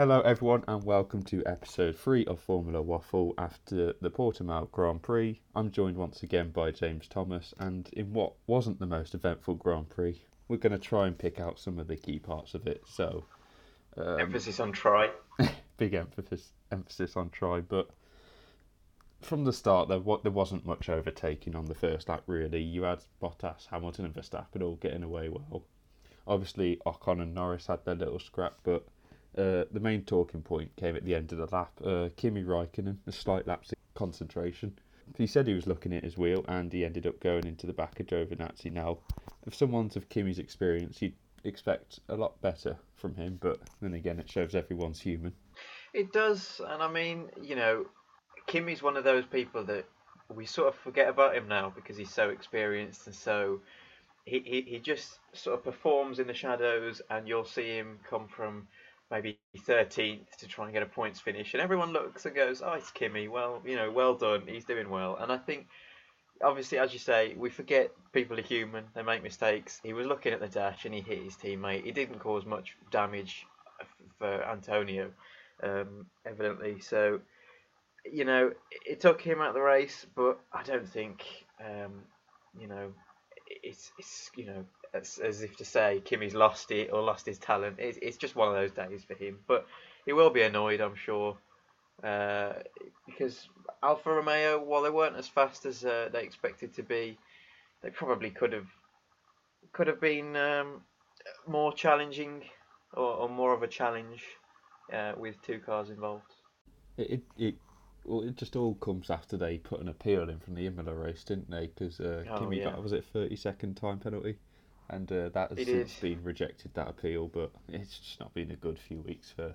Hello, everyone, and welcome to episode three of Formula Waffle after the Portimao Grand Prix. I'm joined once again by James Thomas, and in what wasn't the most eventful Grand Prix, we're going to try and pick out some of the key parts of it. So, um, emphasis on try. big emphasis emphasis on try, but from the start there what there wasn't much overtaking on the first lap really. You had Bottas, Hamilton, and Verstappen all getting away well. Obviously, Ocon and Norris had their little scrap, but uh, the main talking point came at the end of the lap. Uh, Kimi Raikkonen, a slight lapse in concentration. He said he was looking at his wheel and he ended up going into the back of Giovinazzi. Now, if someone's of Kimi's experience, you'd expect a lot better from him, but then again, it shows everyone's human. It does, and I mean, you know, Kimi's one of those people that we sort of forget about him now because he's so experienced and so he, he, he just sort of performs in the shadows and you'll see him come from maybe 13th to try and get a points finish, and everyone looks and goes, "Oh, it's Kimi. Well, you know, well done. He's doing well." And I think, obviously, as you say, we forget people are human. They make mistakes. He was looking at the dash and he hit his teammate. He didn't cause much damage for Antonio, um, evidently. So, you know, it took him out of the race, but I don't think, um, you know, it's it's you know as, as if to say Kimi's lost it or lost his talent. It's, it's just one of those days for him. But he will be annoyed, I'm sure, uh, because Alfa Romeo, while they weren't as fast as uh, they expected to be, they probably could have could have been um, more challenging or, or, more of a challenge uh, with two cars involved. It, it well, it just all comes after they put an appeal in from the Imola race, didn't they? Because uh, oh, Kimi yeah. got was it thirty second time penalty and uh, that has it since is. been rejected that appeal. But it's just not been a good few weeks for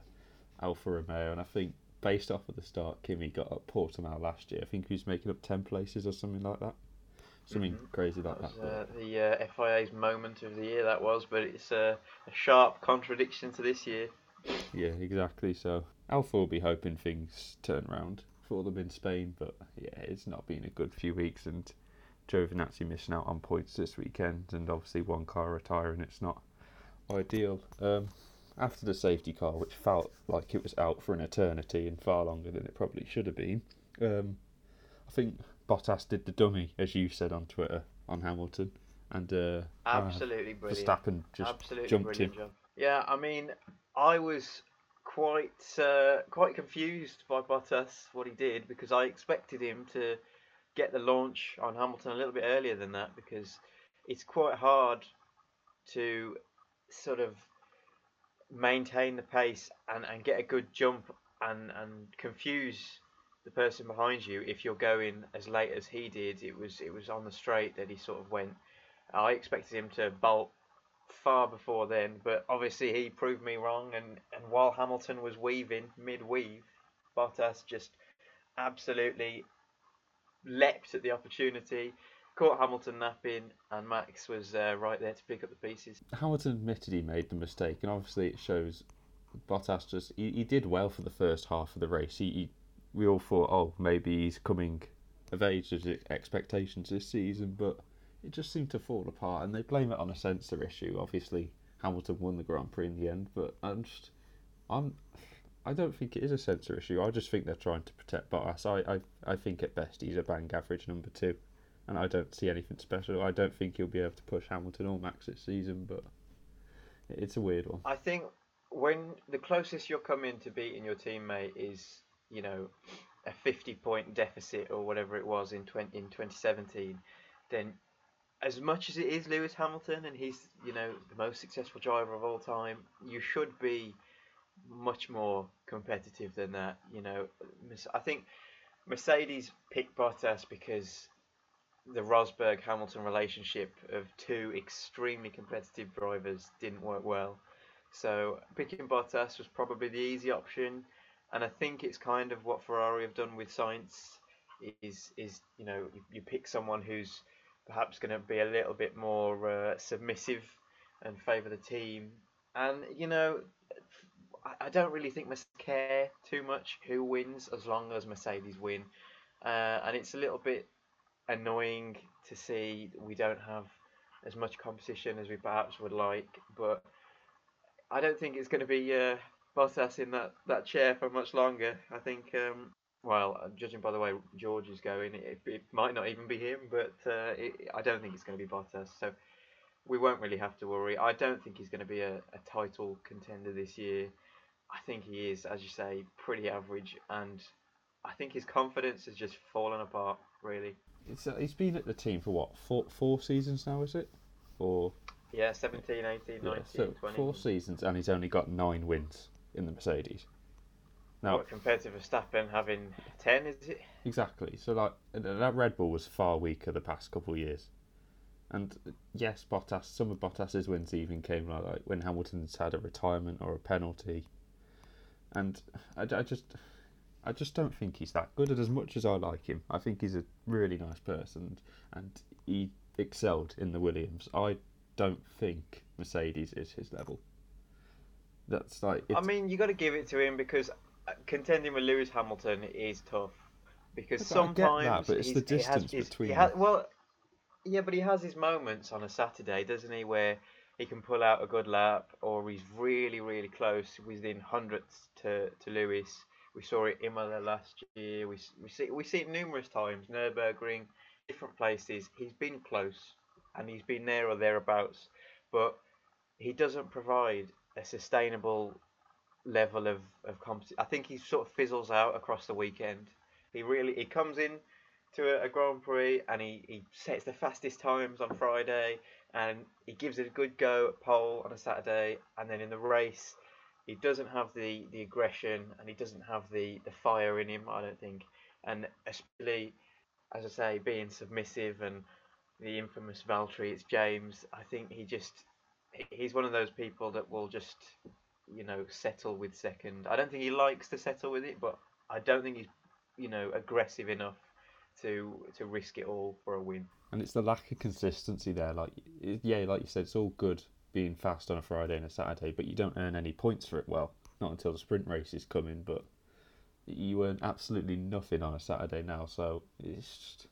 Alfa Romeo, and I think based off of the start Kimi got at Portimao last year, I think he was making up ten places or something like that. Something mm-hmm. crazy like that. Was, uh, the uh, FIA's moment of the year that was, but it's a sharp contradiction to this year. Yeah, exactly. So Alfa will be hoping things turn around for them in Spain, but yeah, it's not been a good few weeks, and Giovinazzi missing out on points this weekend, and obviously one car retiring. It's not ideal. Um, after the safety car, which felt like it was out for an eternity and far longer than it probably should have been, um, I think Bottas did the dummy, as you said on Twitter, on Hamilton, and uh, absolutely uh, brilliant. Verstappen just absolutely jumped in. Job. Yeah, I mean, I was quite uh, quite confused by Bottas what he did because I expected him to get the launch on Hamilton a little bit earlier than that because it's quite hard to sort of maintain the pace and, and get a good jump and, and confuse the person behind you if you're going as late as he did. It was it was on the straight that he sort of went. I expected him to bolt far before then, but obviously he proved me wrong. And, and while Hamilton was weaving mid weave, Bottas just absolutely leapt at the opportunity, caught Hamilton napping, and Max was uh, right there to pick up the pieces. Hamilton admitted he made the mistake, and obviously it shows Bottas just he, he did well for the first half of the race. He, he we all thought, oh, maybe he's coming of age to expectations this season, but it just seemed to fall apart, and they blame it on a sensor issue. Obviously, Hamilton won the Grand Prix in the end, but I'm just, I'm I don't think it is a sensor issue. I just think they're trying to protect Bottas. I, I, I think at best he's a bang average number two, and I don't see anything special. I don't think he'll be able to push Hamilton or Max this season, but it's a weird one. I think when the closest you're coming to beating your teammate is, you know, a 50 point deficit or whatever it was in 20, in 2017, then as much as it is Lewis Hamilton and he's, you know, the most successful driver of all time, you should be much more competitive than that. You know, I think Mercedes picked Bottas because the Rosberg Hamilton relationship of two extremely competitive drivers didn't work well. So picking Bottas was probably the easy option, and I think it's kind of what Ferrari have done with Sainz. Is is you know you, you pick someone who's perhaps going to be a little bit more uh, submissive and favour the team, and you know I, don't really think Mercedes care too much who wins as long as Mercedes win. Uh, and it's a little bit annoying to see we don't have as much competition as we perhaps would like. But I don't think it's going to be uh, Bottas in that, that chair for much longer. I think, um, well, judging by the way George is going, it, it might not even be him, but uh, it, I don't think it's going to be Bottas. So we won't really have to worry. I don't think he's going to be a, a title contender this year. I think he is, as you say, pretty average, and I think his confidence has just fallen apart, really. It's, uh, he's been at the team for what, four, four seasons now, is it? Or Yeah, 17, 18, yeah, 19, so 20. four seasons, and he's only got nine wins in the Mercedes. Now, What, compared to Verstappen having 10, is it? Exactly. So like that Red Bull was far weaker the past couple of years, and yes, Bottas. Some of Bottas's wins even came like, like when Hamilton's had a retirement or a penalty, and I, I just. I just don't think he's that good. And as much as I like him, I think he's a really nice person, and he excelled in the Williams. I don't think Mercedes is his level. That's like I mean, you got to give it to him because uh, contending with Lewis Hamilton is tough. Because Yeah, but I get that, sometimes but it's the he has distance between he has, well, yeah, but he has his moments on a Saturday, doesn't he, where he can pull out a good lap, or he's really, really close, within hundredths to, to Lewis. We saw it Imola last year. We we see we see it numerous times. Nurburgring, different places. He's been close, and he's been there or thereabouts, but he doesn't provide a sustainable level of of competition. I think he sort of fizzles out across the weekend. He really he comes in to a, a Grand Prix and he, he sets the fastest times on Friday and he gives it a good go at pole on a Saturday and then in the race he doesn't have the, the aggression and he doesn't have the, the fire in him I don't think. And especially as I say being submissive and the infamous Valtteri it's James I think he just he's one of those people that will just you know settle with second. I don't think he likes to settle with it but I don't think he's you know aggressive enough to to risk it all for a win. And it's the lack of consistency there. Like, yeah, like you said, it's all good being fast on a Friday and a Saturday, but you don't earn any points for it. Well, not until the sprint race is coming, but you earn absolutely nothing on a Saturday now. So it's just,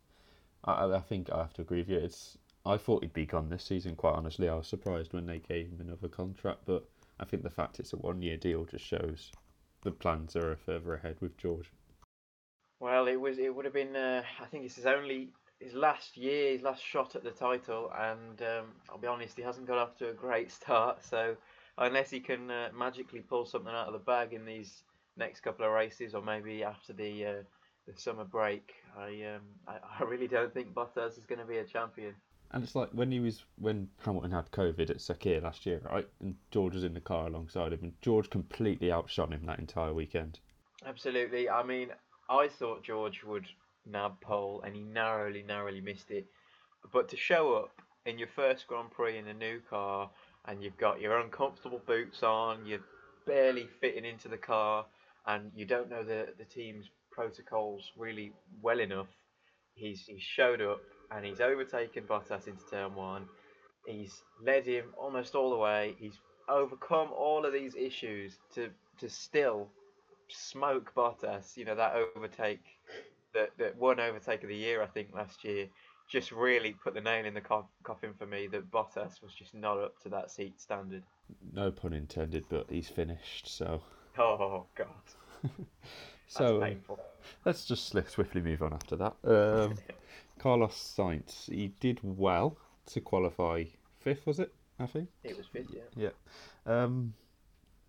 I, I think I have to agree with you. It's I thought he'd be gone this season. Quite honestly, I was surprised when they gave him another contract, but I think the fact it's a one-year deal just shows the plans are further ahead with George. Well, it was it would have been uh, I think it's his only his last year, his last shot at the title, and um, I'll be honest, he hasn't got off to a great start. So unless he can uh, magically pull something out of the bag in these next couple of races, or maybe after the uh, the summer break, I, um, I I really don't think Bottas is going to be a champion. And it's like when he was when Hamilton had COVID at Sakhir last year, right? And George was in the car alongside him, and George completely outshone him that entire weekend. Absolutely. I mean, I thought George would nab pole, and he narrowly, narrowly missed it. But to show up in your first Grand Prix in a new car, and you've got your uncomfortable boots on, you're barely fitting into the car, and you don't know the, the team's protocols really well enough, he's he's showed up and he's overtaken Bottas into turn one. He's led him almost all the way. He's overcome all of these issues to to still smoke Bottas. You know that overtake, that that one overtake of the year I think last year, just really put the nail in the co- coffin for me that Bottas was just not up to that seat standard. No pun intended, but he's finished. So, Oh God, so painful. let's just swiftly move on after that. Um, Carlos Sainz, he did well to qualify fifth, was it? I think. It was fifth. yeah. Yeah. Um,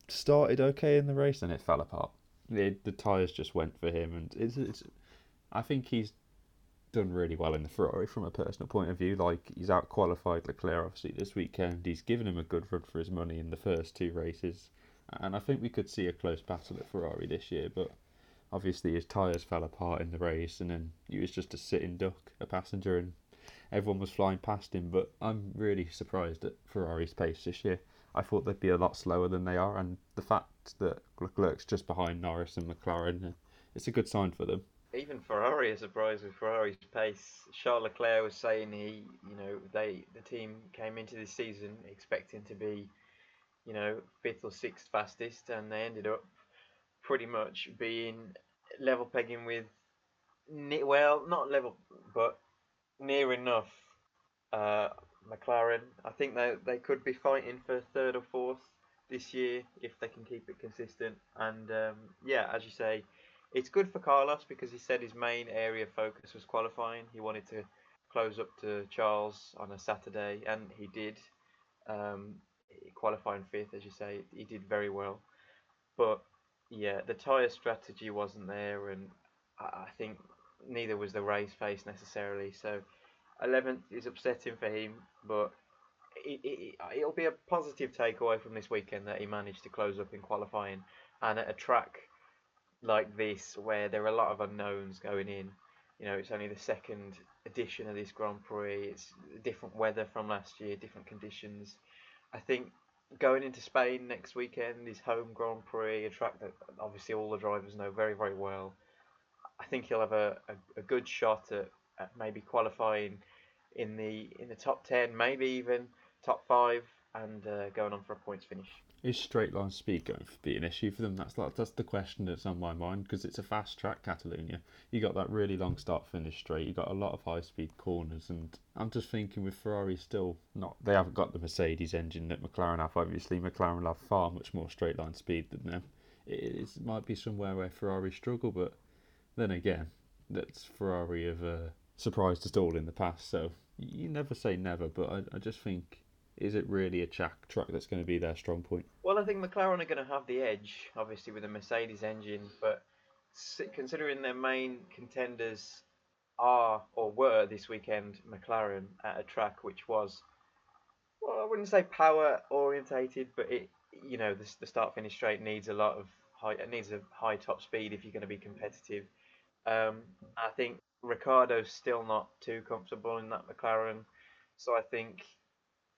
started okay in the race, and it fell apart. The the tires just went for him, and it's, it's I think he's done really well in the Ferrari from a personal point of view. Like he's out qualified Leclerc obviously this weekend. He's given him a good run for his money in the first two races, and I think we could see a close battle at Ferrari this year. But obviously his tires fell apart in the race, and then he was just a sitting duck, a passenger, and everyone was flying past him. But I'm really surprised at Ferrari's pace this year. I thought they'd be a lot slower than they are, and the fact that Leclerc's just behind Norris and McLaren, uh, it's a good sign for them. Even Ferrari is surprised with Ferrari's pace. Charles Leclerc was saying he, you know, they the team came into this season expecting to be, you know, fifth or sixth fastest, and they ended up pretty much being level pegging with, well, not level, but near enough. Uh, McLaren. I think they they could be fighting for third or fourth this year if they can keep it consistent. And um, yeah, as you say, it's good for Carlos because he said his main area of focus was qualifying. He wanted to close up to Charles on a Saturday, and he did. Um, qualifying fifth, as you say, he did very well. But yeah, the tyre strategy wasn't there, and I think neither was the race pace necessarily. So 11th is upsetting for him, but it, it, it'll be a positive takeaway from this weekend that he managed to close up in qualifying and at a track like this where there are a lot of unknowns going in. You know, it's only the second edition of this Grand Prix. It's different weather from last year, different conditions. I think going into Spain next weekend is home Grand Prix, a track that obviously all the drivers know very, very well. I think he'll have a, a, a good shot at, at maybe qualifying in the in the top ten, maybe even top five, and uh, going on for a points finish. Is straight line speed going to be an issue for them? That's that's the question that's on my mind because it's a fast track, Catalonia. You got that really long start finish straight. You got a lot of high speed corners, and I'm just thinking with Ferrari still not. They haven't got the Mercedes engine that McLaren have. Obviously, McLaren have far much more straight line speed than them. It, it might be somewhere where Ferrari struggle, but then again, that's Ferrari have uh, surprised us all in the past. So you never say never, but I, I just think is it really a track track that's going to be their strong point? Well, I think McLaren are going to have the edge, obviously with a Mercedes engine, but considering their main contenders are or were this weekend McLaren at a track which was, well, I wouldn't say power orientated, but it, you know, the, the start finish straight needs a lot of high, it needs a high top speed if you're going to be competitive. Um, I think Ricciardo's still not too comfortable in that McLaren, so I think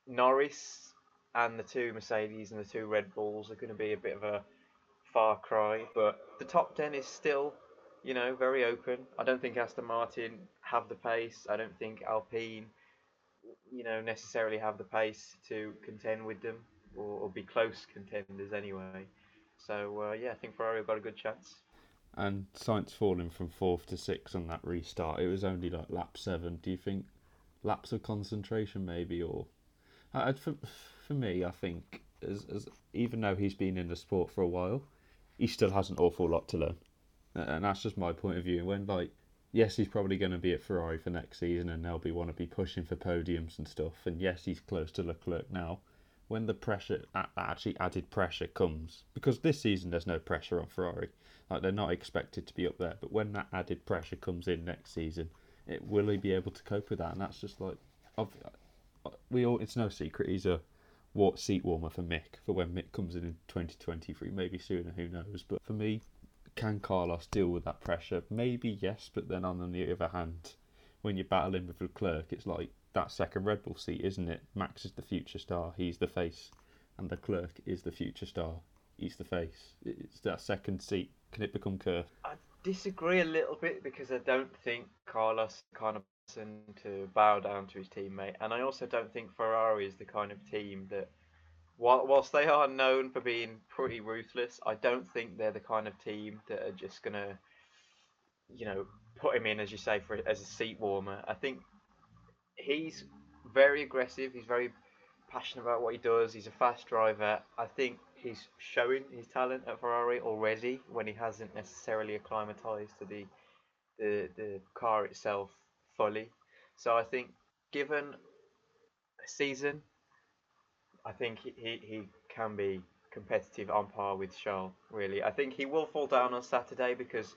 Norris and the two Mercedes and the two Red Bulls are going to be a bit of a far cry. But the top 10 is still, you know, very open. I don't think Aston Martin have the pace. I don't think Alpine, you know, necessarily have the pace to contend with them or, or be close contenders anyway. So, uh, yeah, I think Ferrari have got a good chance. And Sainz falling from fourth to sixth on that restart, it was only like lap seven. Do you think laps of concentration maybe, or uh, for, for me, I think as, as even though he's been in the sport for a while, he still has an awful lot to learn, and that's just my point of view. When like, yes, he's probably going to be at Ferrari for next season, and they'll be want to be pushing for podiums and stuff. And yes, he's close to Leclerc now. When the pressure, actually added pressure comes, because this season there's no pressure on Ferrari, like they're not expected to be up there. But when that added pressure comes in next season, it will he be able to cope with that? And that's just like, we all it's no secret he's a what seat warmer for Mick for when Mick comes in in 2023, maybe sooner, who knows. But for me, can Carlos deal with that pressure? Maybe yes, but then on the other hand, when you're battling with Leclerc, it's like that second Red Bull seat, isn't it? Max is the future star, he's the face, and Leclerc is the future star, he's the face. It's that second seat. Can it become cursed? I disagree a little bit because I don't think Carlos kind of to bow down to his teammate, and I also don't think Ferrari is the kind of team that, whilst they are known for being pretty ruthless, I don't think they're the kind of team that are just gonna, you know, put him in as you say for as a seat warmer. I think he's very aggressive. He's very passionate about what he does. He's a fast driver. I think he's showing his talent at Ferrari already when he hasn't necessarily acclimatized to the the the car itself fully. So I think given a season, I think he, he, he can be competitive on par with Charles, really. I think he will fall down on Saturday because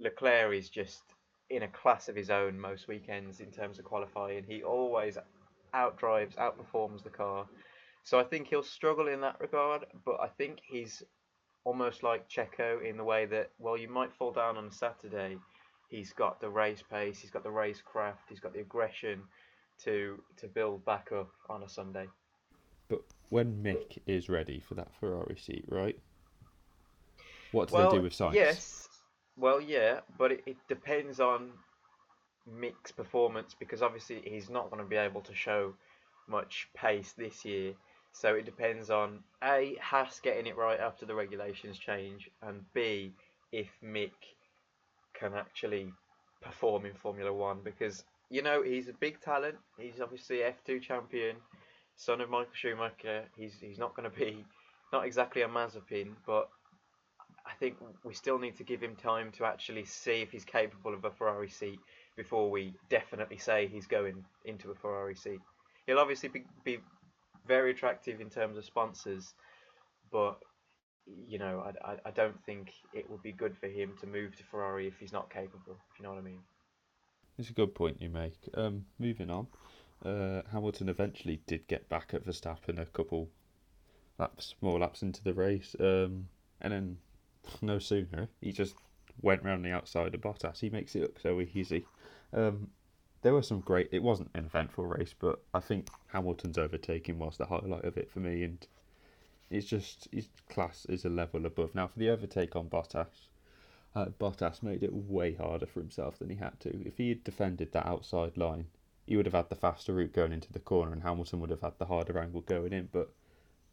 Leclerc is just in a class of his own most weekends in terms of qualifying. He always outdrives, outperforms the car. So I think he'll struggle in that regard, but I think he's almost like Checo in the way that, well, you might fall down on a Saturday, he's got the race pace, he's got the race craft, he's got the aggression to to build back up on a Sunday. But when Mick is ready for that Ferrari seat, right? What do well, they do with Sainz? Yes, well, yeah, but it, it depends on Mick's performance because obviously he's not going to be able to show much pace this year. So it depends on A, Haas getting it right after the regulations change, and B, if Mick can actually perform in Formula One because you know he's a big talent. He's obviously F2 champion, son of Michael Schumacher. He's he's not going to be not exactly a Mazepin, but I think we still need to give him time to actually see if he's capable of a Ferrari seat before we definitely say he's going into a Ferrari seat. He'll obviously be, be very attractive in terms of sponsors, but you know, I, I, I don't think it would be good for him to move to Ferrari if he's not capable. If you know what I mean. It's a good point you make. Um, moving on, uh, Hamilton eventually did get back at Verstappen a couple laps, more laps into the race, um, and then no sooner he just went round the outside of Bottas. He makes it look so easy. Um, there were some great. It wasn't an eventful race, but I think Hamilton's overtaking was the highlight of it for me, and it's just his class is a level above. Now for the overtake on Bottas, uh, Bottas made it way harder for himself than he had to. If he had defended that outside line, he would have had the faster route going into the corner, and Hamilton would have had the harder angle going in. But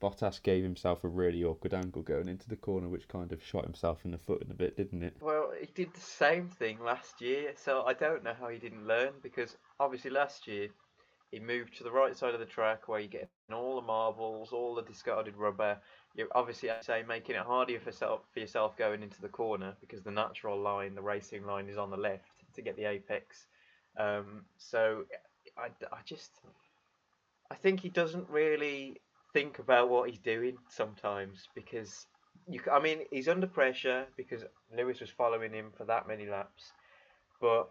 Bottas gave himself a really awkward angle going into the corner, which kind of shot himself in the foot in a bit, didn't it? Well, he did the same thing last year, so I don't know how he didn't learn because obviously last year he moved to the right side of the track where you get all the marbles, all the discarded rubber. You're obviously, I say, making it harder for yourself, for yourself going into the corner because the natural line, the racing line, is on the left to get the apex. Um, so I, I just, I think he doesn't really think about what he's doing sometimes because you. I mean, he's under pressure because Lewis was following him for that many laps, but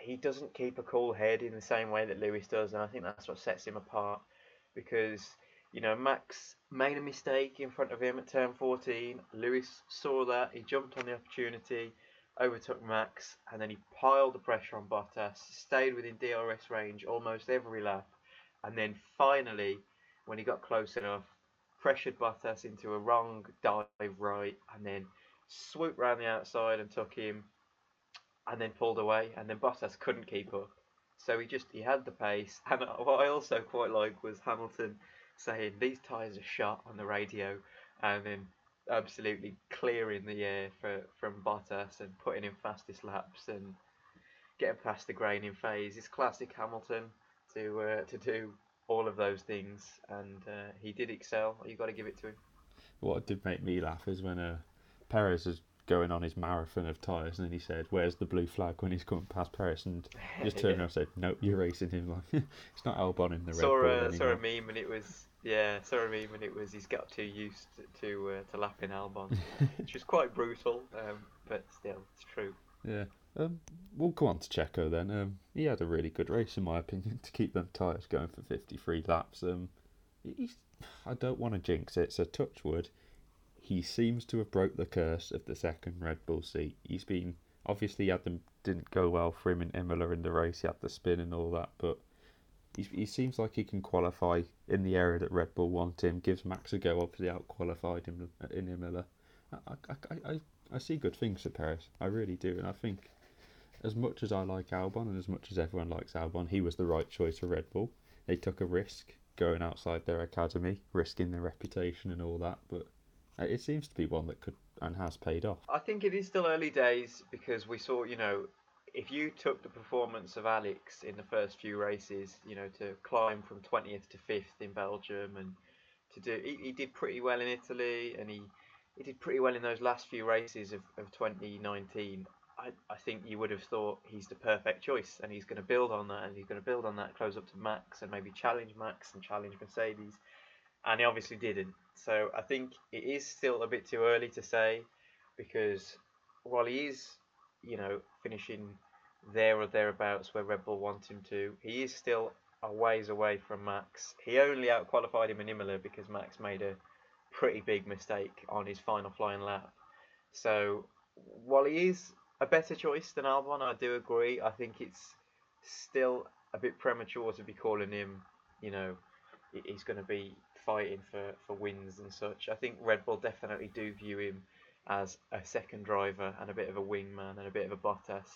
he doesn't keep a cool head in the same way that Lewis does, and I think that's what sets him apart. Because you know Max made a mistake in front of him at turn 14. Lewis saw that, he jumped on the opportunity, overtook Max, and then he piled the pressure on Bottas, stayed within DRS range almost every lap, and then finally when he got close enough, pressured Bottas into a wrong dive right, and then swooped round the outside and took him, and then pulled away, and then Bottas couldn't keep up. So he just he had the pace, and what I also quite like was Hamilton saying these tyres are shot on the radio, and then absolutely clearing the air for from Bottas and putting in fastest laps and getting past the graining phase. It's classic Hamilton to uh, to do all of those things, and uh, he did excel. You got to give it to him. What did make me laugh is when uh, Perez was going on his marathon of tyres, and then he said, "Where's the blue flag?" when he's coming past Perez, and just turned around and said, "Nope, you're racing him." Like it's not Albon in the saw Red Bull a, saw a meme, and it was yeah, saw a meme, and it was he's got too used to to, uh, to lapping Albon, which was quite brutal, um, but still, it's true. Yeah. Um, we'll come on to Checo then. Um, he had a really good race, in my opinion, to keep them tyres going for 53 laps. Um, he's, I don't want to jinx it, so touch wood. He seems to have broke the curse of the second Red Bull seat. He's been obviously had them didn't go well for him in Imola in the race. He had the spin and all that, but he, he seems like he can qualify in the area that Red Bull want him. Gives Max a go. Obviously out qualified him in Imola. I, I, I, I see good things for Perez. I really do, and I think as much as I like Albon and as much as everyone likes Albon, he was the right choice for Red Bull. They took a risk going outside their academy, risking their reputation and all that, but uh, it seems to be one that could and has paid off. I think it is still early days because we saw, you know, if you took the performance of Alex in the first few races, you know, to climb from 20th to 5th in Belgium and to do, he, he did pretty well in Italy and he, he did pretty well in those last few races of, of 2019. I, I think you would have thought he's the perfect choice and he's going to build on that and he's going to build on that close up to Max and maybe challenge Max and challenge Mercedes. And he obviously didn't. So I think it is still a bit too early to say because while he is, you know, finishing there or thereabouts where Red Bull want him to, he is still a ways away from Max. He only out qualified him in Imola because Max made a pretty big mistake on his final flying lap. So while he is a better choice than Albon. I do agree. I think it's still a bit premature to be calling him. You know, he's going to be fighting for for wins and such. I think Red Bull definitely do view him as a second driver and a bit of a wingman and a bit of a Bottas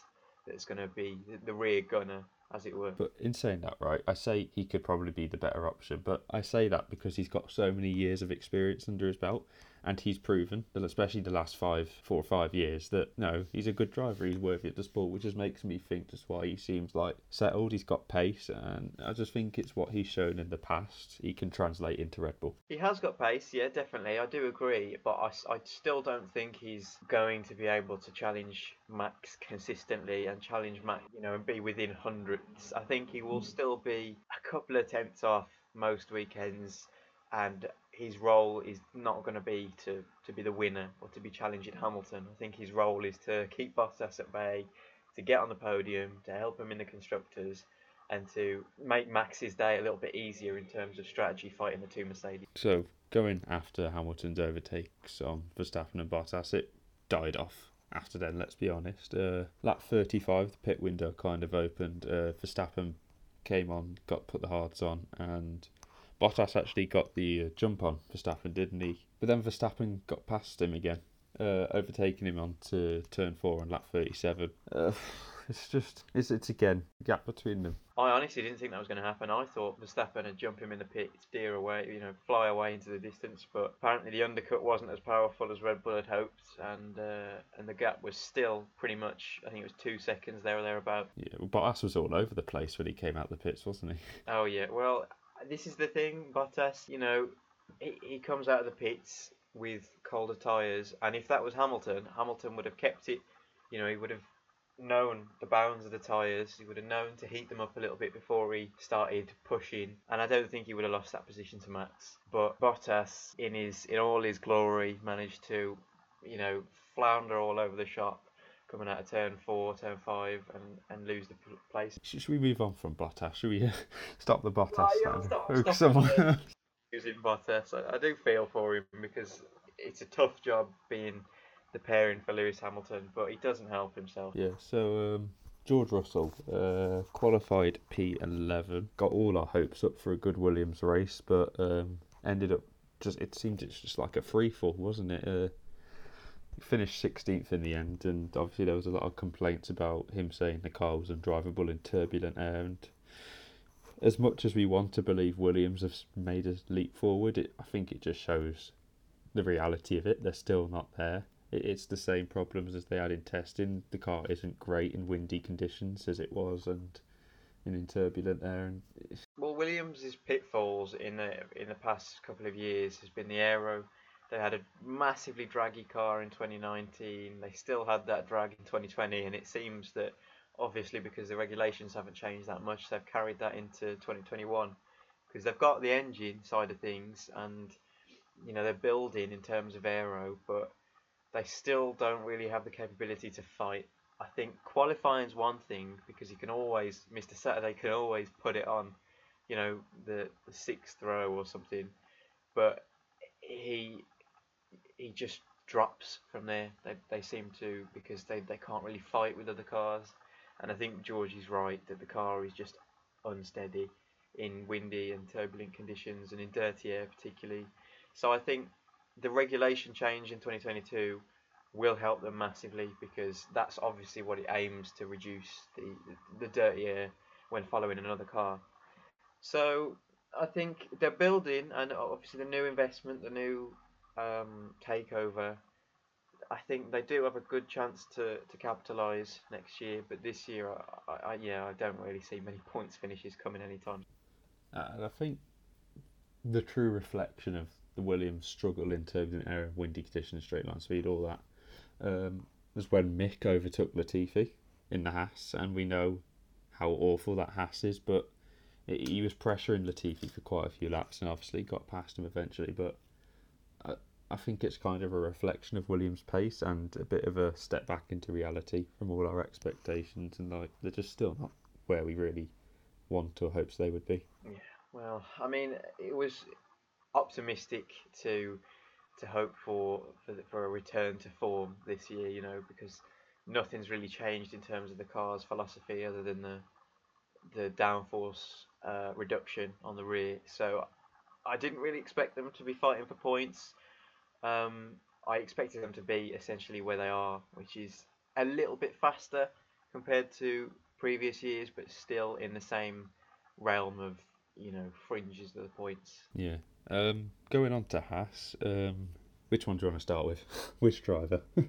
that's going to be the rear gunner as it were. But in saying that, right, I say he could probably be the better option, but I say that because he's got so many years of experience under his belt, and he's proven, that especially the last five, four or five years, that no, he's a good driver. He's worthy of the sport, which just makes me think that's why he seems like settled. He's got pace, and I just think it's what he's shown in the past. He can translate into Red Bull. He has got pace, yeah, definitely. I do agree, but I, I still don't think he's going to be able to challenge Max consistently and challenge Max, you know, and be within hundreds. I think he will mm. still be a couple of tenths off most weekends, and his role is not going to be to, to be the winner or to be challenging Hamilton. I think his role is to keep Bottas at bay, to get on the podium, to help him in the constructors, and to make Max's day a little bit easier in terms of strategy fighting the two Mercedes. So going after Hamilton's overtakes on Verstappen and Bottas, it died off after then. Let's be honest. Uh, lap 35, the pit window kind of opened. Uh, Verstappen came on, got put the hards on, and Bottas actually got the uh, jump on Verstappen, didn't he? But then Verstappen got past him again, uh, overtaking him onto turn four on lap 37. Uh, it's just, it's, it's again, the gap between them. I honestly didn't think that was going to happen. I thought Verstappen would jump him in the pit, steer away, you know, fly away into the distance. But apparently the undercut wasn't as powerful as Red Bull had hoped, and uh, and the gap was still pretty much, I think it was two seconds there or thereabout. Yeah, well, Bottas was all over the place when he came out of the pits, wasn't he? Oh yeah, well this is the thing, Bottas. You know, he, he comes out of the pits with colder tyres, and if that was Hamilton, Hamilton would have kept it. You know, he would have known the bounds of the tyres. He would have known to heat them up a little bit before he started pushing, and I don't think he would have lost that position to Max. But Bottas, in his in all his glory, managed to, you know, flounder all over the shop coming out of turn four, turn five, and, and lose the place. Should we move on from Bottas? Should we stop the Bottas? Oh, yeah, stop, stop Using Bottas, I, I do feel for him because it's a tough job being the pairing for Lewis Hamilton, but he doesn't help himself. Yeah, so um, George Russell uh, qualified P11, got all our hopes up for a good Williams race, but um, ended up just it seemed it's just like a free fall, wasn't it? Uh, finished 16th in the end, and obviously there was a lot of complaints about him saying the car was undrivable in turbulent air. And as much as we want to believe Williams has made a leap forward, it, I think it just shows the reality of it. They're still not there. It, it's the same problems as they had in testing. The car isn't great in windy conditions as it was, and in turbulent air. And well, Williams' pitfalls in the in the past couple of years has been the aero they had a massively draggy car in 2019. They still had that drag in 2020, and it seems that obviously because the regulations haven't changed that much, they've carried that into 2021 because they've got the engine side of things and you know they're building in terms of aero, but they still don't really have the capability to fight. I think qualifying is one thing because he can always Mr. Saturday can always put it on, you know, the, the sixth row or something, but he he just drops from there. They, they seem to because they, they can't really fight with other cars. And I think George is right that the car is just unsteady in windy and turbulent conditions and in dirty air particularly. So I think the regulation change in 2022 will help them massively because that's obviously what it aims to reduce the the dirty air when following another car. So I think they're building and obviously the new investment, the new um, takeover, I think they do have a good chance to, to capitalise next year. But this year, I, I, yeah, I don't really see many points finishes coming anytime. Uh, and I think the true reflection of the Williams struggle in terms of air, windy conditions, straight line speed, all that, um, was when Mick overtook Latifi in the Haas, and we know how awful that Haas is. But he was pressuring Latifi for quite a few laps, and obviously got past him eventually. But I think it's kind of a reflection of Williams' pace and a bit of a step back into reality from all our expectations, and like they're just still not where we really want or hopes they would be. Yeah, well, I mean, it was optimistic to to hope for for, for a return to form this year, you know, because nothing's really changed in terms of the car's philosophy other than the the downforce uh, reduction on the rear. So I didn't really expect them to be fighting for points. Um, I expected them to be essentially where they are, which is a little bit faster compared to previous years, but still in the same realm of you know fringes of the points. Yeah. Um, going on to Haas, um, Which one do you want to start with? Which driver?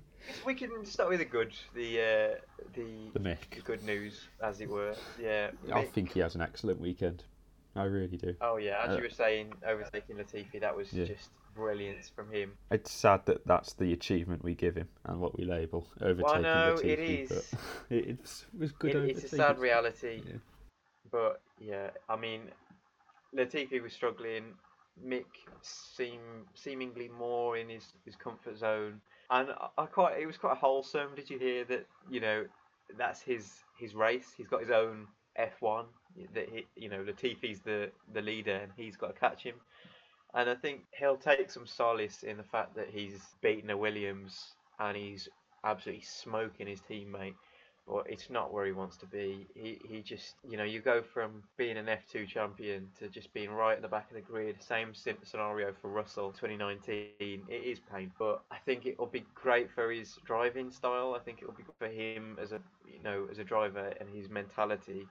We can start with the good, the uh, the the the good news, as it were. Yeah. I think he has an excellent weekend. I really do. Oh yeah, as Uh, you were saying, overtaking Latifi, that was Yeah. just brilliance from him. It's sad that that's the achievement we give him and what we label overtaking know, Latifi. it is. But it, it's, it was good. It, it's a sad reality, Yeah. but yeah, I mean, Latifi was struggling. Mick seem seemingly more in his, his comfort zone, and I, I quite it was quite wholesome. Did you hear that? You know, that's his his race. He's got his own F one. That he, you know, Latifi's the the leader, and he's got to catch him. And I think he'll take some solace in the fact that he's beaten a Williams and he's absolutely smoking his teammate. But it's not where he wants to be. He he just you know you go from being an F2 champion to just being right at the back of the grid. Same scenario for Russell 2019. It is pain, but I think it will be great for his driving style. I think it will be good for him as a you know as a driver and his mentality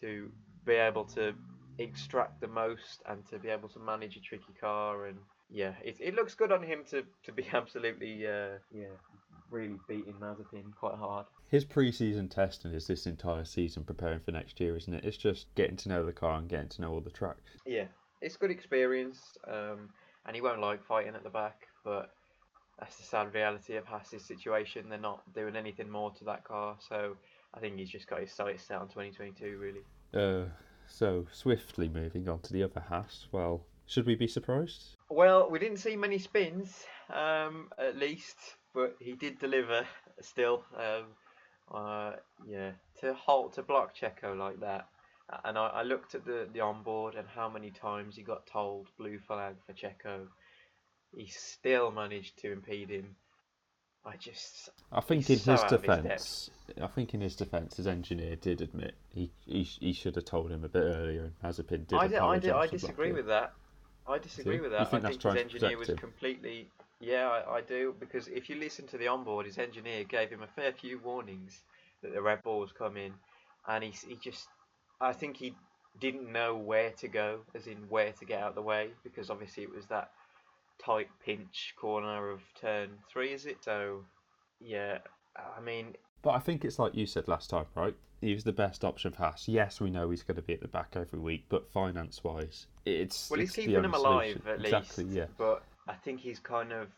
to be able to extract the most and to be able to manage a tricky car and yeah it, it looks good on him to, to be absolutely uh, yeah really beating Mazepin quite hard His pre-season testing is this entire season preparing for next year, isn't it? It's just getting to know the car and getting to know all the tracks. yeah it's good experience um, and he won't like fighting at the back but that's the sad reality of Haas's situation they're not doing anything more to that car so I think he's just got his sights set on 2022 really Uh, so swiftly moving on to the other Haas. Well, should we be surprised? Well, we didn't see many spins, um, at least, but he did deliver still. Um, uh, yeah, to halt to block Checo like that, and I, I looked at the the onboard and how many times he got told blue flag for Checo. He still managed to impede him. I just I think in so his out of his defence, I think in his defence, his engineer did admit he he, he should have told him a bit earlier, and Mazepin did. I, di- I, di- I disagree with that. I disagree Do? with You that. think I think his engineer was him? completely. Yeah, I, I do because if you listen to the onboard, his engineer gave him a fair few warnings that the Red Bull was coming, and he he just, I think he didn't know where to go, as in where to get out of the way, because obviously it was that tight pinch corner of turn three, is it? So, yeah, I mean, But I think it's like you said last time, right? He was the best option for Haas. Yes, we know he's going to be at the back every week, but finance-wise, it's Well, he's it's keeping him alive solution. at exactly, least. yeah. But I think he's kind of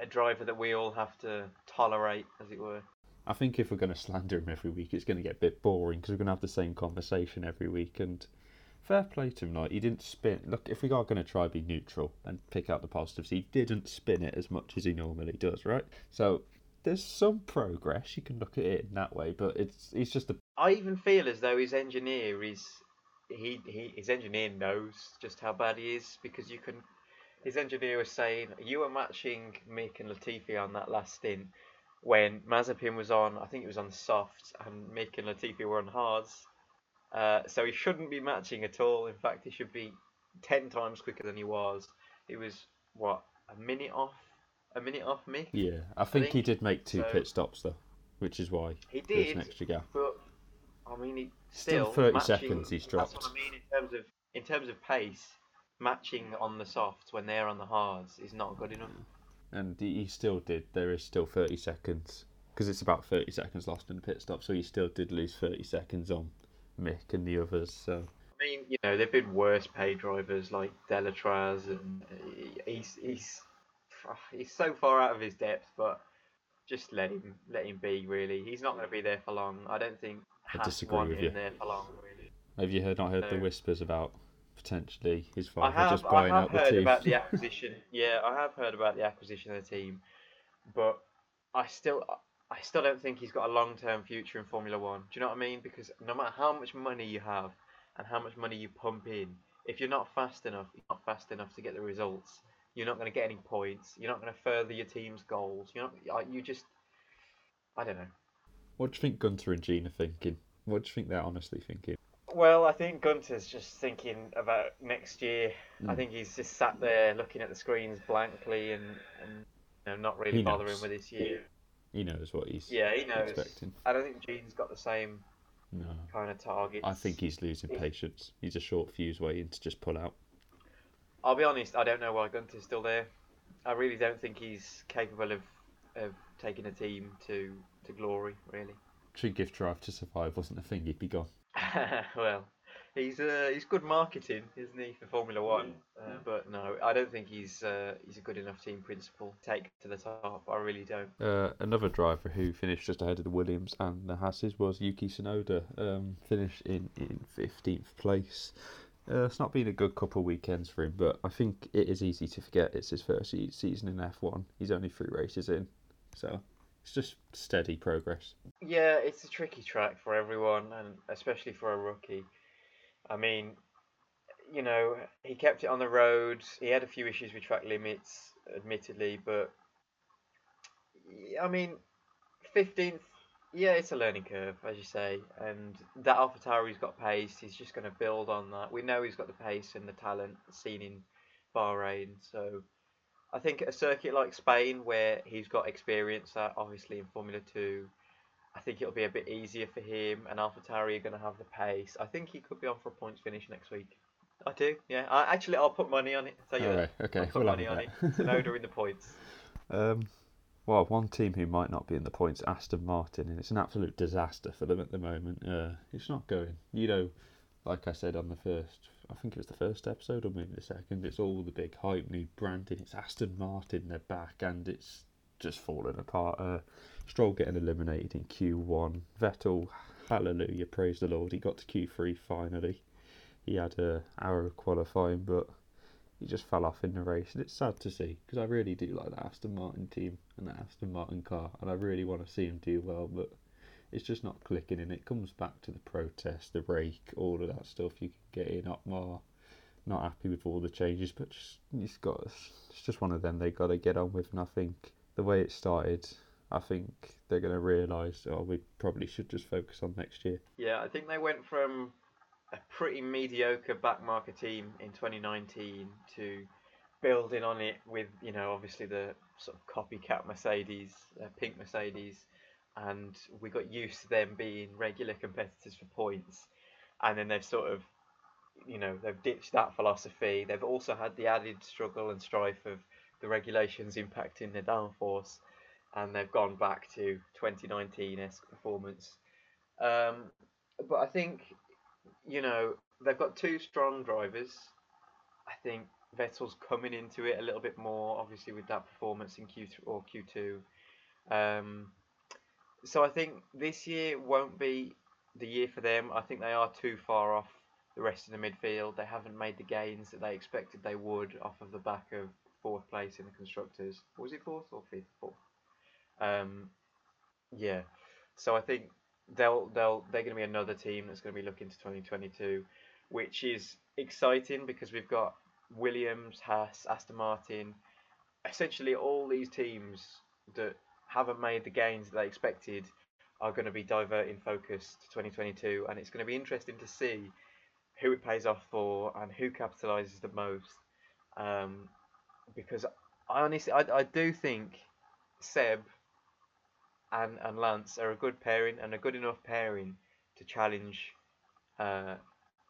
a driver that we all have to tolerate, as it were. I think if we're going to slander him every week, it's going to get a bit boring because we're going to have the same conversation every week. And fair play to him, like he didn't spin. Look, if we are going to try be neutral and pick out the positives, he didn't spin it as much as he normally does, right? So there's some progress. You can look at it in that way, but it's he's just a I even feel as though his engineer is he, he his engineer knows just how bad he is because you can. His engineer was saying you were matching Mick and Latifi on that last stint when Mazepin was on. I think it was on softs and Mick and Latifi were on hards. Uh, so he shouldn't be matching at all. In fact, he should be ten times quicker than he was. He was what a minute off, a minute off me? yeah. I think, he think did make two so. pit stops though, which is why He did, an extra gap. But I mean, he, Still still, 30 matching, seconds he's That's dropped. what I mean in terms of in terms of pace. Matching on the softs when they're on the hards is not good enough. and he he still did. There is still 30 seconds because it's about 30 seconds lost in the pit stop, so he still did lose 30 seconds on Mick and the others. So I mean, you know, there've been worse paid drivers like Deletraz, and uh, he's he's ah, he's so far out of his depth. But just let him let him be. Really, he's not going to be there for long. I don't think. I disagree with you. there for long. Really. have you heard not heard the whispers about potentially his father have, just I buying have out the heard about the acquisition. yeah, I have heard about the acquisition of the team, but I still, I still don't think he's got a long-term future in Formula One. Do you know what I mean? Because no matter how much money you have and how much money you pump in, if you're not fast enough, you're not fast enough to get the results. You're not going to get any points. You're not going to further your team's goals. You're not. You just. I don't know. What do you think Gunter and Gene are thinking? What do you think they're honestly thinking? Well, I think Gunter's just thinking about next year. I Mm. think he's just sat there looking at the screens blankly and, and you know, not really He bothering knows. with this year. He knows what he's Yeah, he knows. expecting. I don't think Gene's got the same No. kind of targets. I think he's losing patience. He's a short fuse waiting to just pull out. I'll be honest, I don't know why Gunter's still there. I really don't think he's capable of of taking a team to to glory. Really. True gift drive to survive wasn't a thing, he'd be gone. well, he's uh, he's good marketing, isn't he, for Formula One? Uh, but no, I don't think he's uh, he's a good enough team principal to take to the top. I really don't. Uh, another driver who finished just ahead of the Williams and the Hasses was Yuki Tsunoda. Um, finished in in fifteenth place. Uh, it's not been a good couple of weekends for him, but I think it is easy to forget it's his first se- season in F1. He's only three races in, so it's just steady progress. Yeah, it's a tricky track for everyone, and especially for a rookie. I mean, you know, he kept it on the road. He had a few issues with track limits, admittedly, but I mean, fifteenth. Yeah, it's a learning curve, as you say, and that AlphaTauri's got pace. He's just going to build on that. We know he's got the pace and the talent seen in Bahrain, so I think a circuit like Spain, where he's got experience, uh, obviously in Formula Two, I think it'll be a bit easier for him. And AlphaTauri are going to have the pace. I think he could be on for a points finish next week. I do, yeah. I, actually, I'll put money on it. Tell you Alright, that. okay, I'll put we'll money on it. bet. Tsunoda in the points. Um, well, one team who might not be in the points, Aston Martin, and it's an absolute disaster for them at the moment. Uh, it's not going. You know, like I said on the first, I think it was the first episode or maybe the second. It's all the big hype, new branding. It's Aston Martin, they're back, and it's just falling apart. Uh, Stroll getting eliminated in Q1. Vettel, hallelujah, praise the Lord, he got to Q3 finally. He had a hour of qualifying, but he just fell off in the race, and it's sad to see because I really do like the Aston Martin team and the Aston Martin car, and I really want to see him do well, but it's just not clicking, and it comes back to the protest, the rake, all of that stuff. You can get in Otmar, not happy with all the changes, but just he's got it's just one of them they got to get on with, and I think the way it started. I think they're going to realise, oh, we probably should just focus on next year. Yeah, I think they went from a pretty mediocre backmarker team in 2019 to building on it with, you know, obviously the sort of copycat Mercedes, uh, pink Mercedes, and we got used to them being regular competitors for points. And then they've sort of, you know, they've ditched that philosophy. They've also had the added struggle and strife of the regulations impacting the downforce, and they've gone back to 2019 esque performance. Um, but I think you know, they've got two strong drivers. I think Vettel's coming into it a little bit more, obviously with that performance in Q3 or Q2. Um, so I think this year won't be the year for them. I think they are too far off the rest of the midfield. They haven't made the gains that they expected they would off of the back of fourth place in the constructors. Was it fourth or fifth? Fourth. Um, yeah. So I think they'll they'll they're going to be another team that's going to be looking to 2022, which is exciting because we've got Williams, Haas, Aston Martin, essentially all these teams that haven't made the gains that they expected are going to be diverting focus to 2022, and it's going to be interesting to see who it pays off for and who capitalizes the most. Um, because I honestly, I, I do think Seb and, and Lance are a good pairing and a good enough pairing to challenge uh,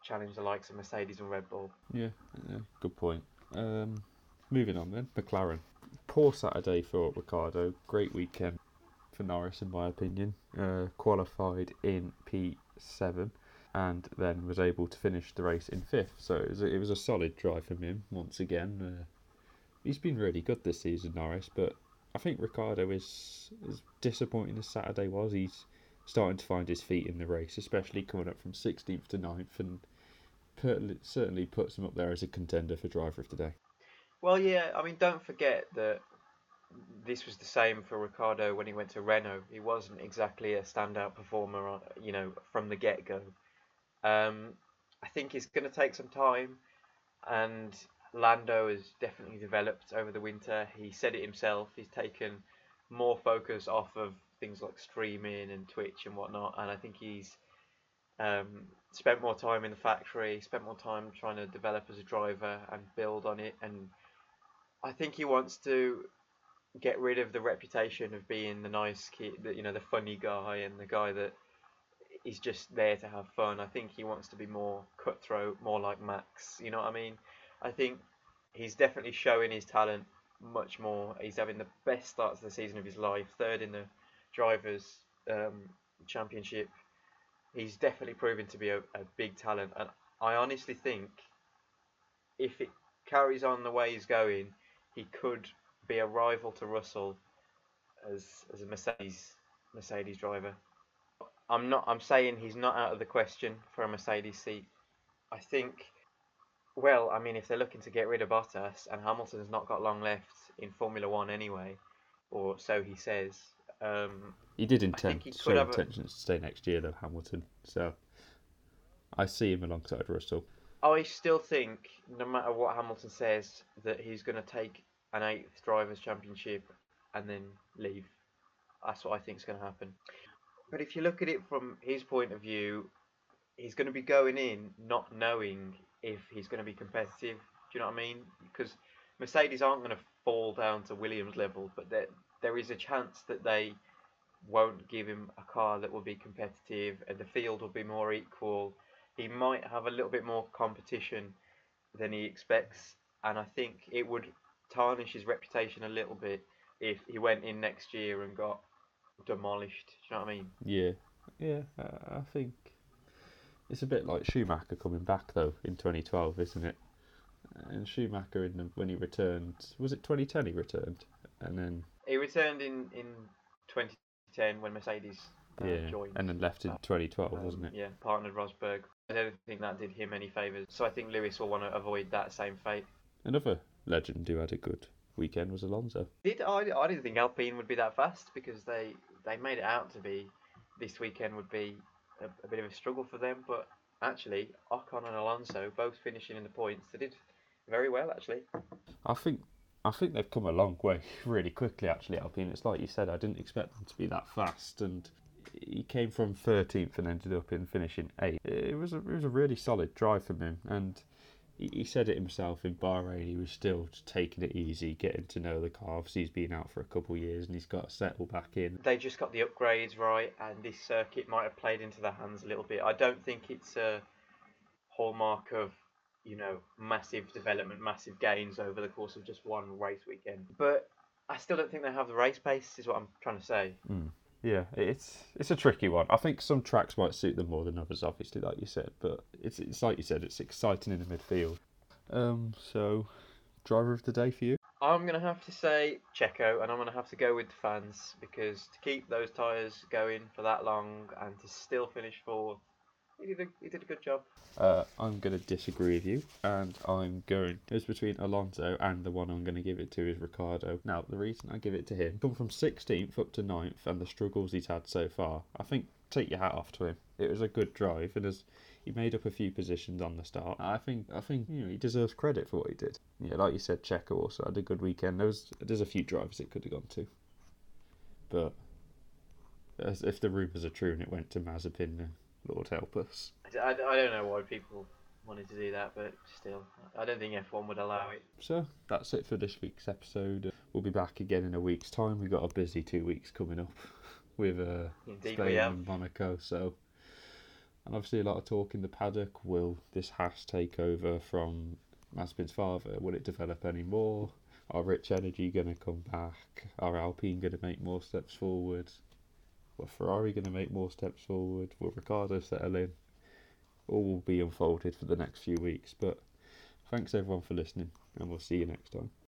challenge the likes of Mercedes and Red Bull. Yeah, yeah good point. Um, moving on then, McLaren. Poor Saturday for Ricciardo. Great weekend for Norris, in my opinion. Uh, qualified in P7 and then was able to finish the race in fifth. So it was a, it was a solid drive from him once again. Uh, he's been really good this season, Norris, but I think Ricciardo is as disappointing as Saturday was. He's starting to find his feet in the race, especially coming up from 16th to 9th, and put, certainly puts him up there as a contender for driver of today. Well, yeah, I mean, don't forget that this was the same for Ricciardo when he went to Renault. He wasn't exactly a standout performer, uh, you know, from the get go. Um, I think it's going to take some time, and Lando has definitely developed over the winter. He said it himself. He's taken more focus off of things like streaming and Twitch and whatnot, and I think he's um, spent more time in the factory, spent more time trying to develop as a driver and build on it. And I think he wants to get rid of the reputation of being the nice kid, the, you know, the funny guy and the guy that is just there to have fun. I think he wants to be more cutthroat, more like Max. You know what I mean? I think he's definitely showing his talent much more. He's having the best starts of the season of his life, third in the drivers' um, championship. He's definitely proven to be a, a big talent, and I honestly think if it carries on the way he's going, he could be a rival to Russell as as a Mercedes Mercedes driver. I'm not. I'm saying he's not out of the question for a Mercedes seat. I think. Well, I mean, if they're looking to get rid of Bottas and Hamilton's not got long left in Formula One anyway, or so he says. Um, He did intend he show have a- intentions to stay next year though, Hamilton. So I see him alongside Russell. I still think, no matter what Hamilton says, that he's going to take an eighth drivers' championship and then leave. That's what I think is going to happen. But if you look at it from his point of view, he's going to be going in not knowing if he's going to be competitive. Do you know what I mean? Because Mercedes aren't going to fall down to Williams level, but there there is a chance that they won't give him a car that will be competitive, and the field will be more equal he might have a little bit more competition than he expects, and I think it would tarnish his reputation a little bit if he went in next year and got demolished. Do you know what I mean? Yeah, yeah. I think it's a bit like Schumacher coming back though in 2012, isn't it? And Schumacher in the, when he returned, was it 2010 he returned, and then He returned in in 2010 when Mercedes uh, yeah, joined. and then left in 2012, um, wasn't it? Yeah, partnered Rosberg. I don't think that did him any favours. So I think Lewis will want to avoid that same fate. Another legend who had a good weekend was Alonso. Did I? I didn't think Alpine would be that fast because they they made it out to be this weekend would be a, a bit of a struggle for them, but actually Ocon and Alonso both finishing in the points. They did very well actually. I think I think they've come a long way really quickly. Actually, Alpine. It's like you said. I didn't expect them to be that fast, and he came from 13th and ended up in finishing eighth. It was a it was a really solid drive from him, and he, said it himself in Bahrain. He was still taking it easy, getting to know the car. Obviously, he's been out for a couple of years, and he's got to settle back in. They just got the upgrades right, and this circuit might have played into their hands a little bit. I don't think it's a hallmark of you know massive development, massive gains over the course of just one race weekend. But I still don't think they have the race pace. Is what I'm trying to say. Hmm. Yeah, it's it's a tricky one. I think some tracks might suit them more than others, obviously, like you said. But it's it's like you said, it's exciting in the midfield. Um, so driver of the day for you? I'm gonna have to say Checo, and I'm gonna have to go with the fans because to keep those tyres going for that long and to still finish fourth, he did a, he did a good job. Uh, I'm going to disagree with you, and I'm going. It's between Alonso and the one I'm going to give it to is Ricciardo. Now, the reason I give it to him, come from 16th up to 9th, and the struggles he's had so far, I think take your hat off to him. It was a good drive, and as he made up a few positions on the start, I think I think you know he deserves credit for what he did. Yeah, like you said, Checo also had a good weekend. There was there's a few drivers it could have gone to, but if the rumours are true and it went to Mazepin, Lord help us. I, I, I don't know why people wanted to do that, but still, I don't think F1 would allow it. So that's it for this week's episode. We'll be back again in a week's time. We've got a busy two weeks coming up with uh, Indeed, Spain and Monaco. So, and obviously a lot of talk in the paddock. Will this Haas take over from Mazepin's father? Will it develop any more? Are Rich Energy going to come back? Are Alpine going to make more steps forward? Will Ferrari going to make more steps forward? Will Ricciardo settle in? All will be unfolded for the next few weeks. But thanks everyone for listening, and we'll see you next time.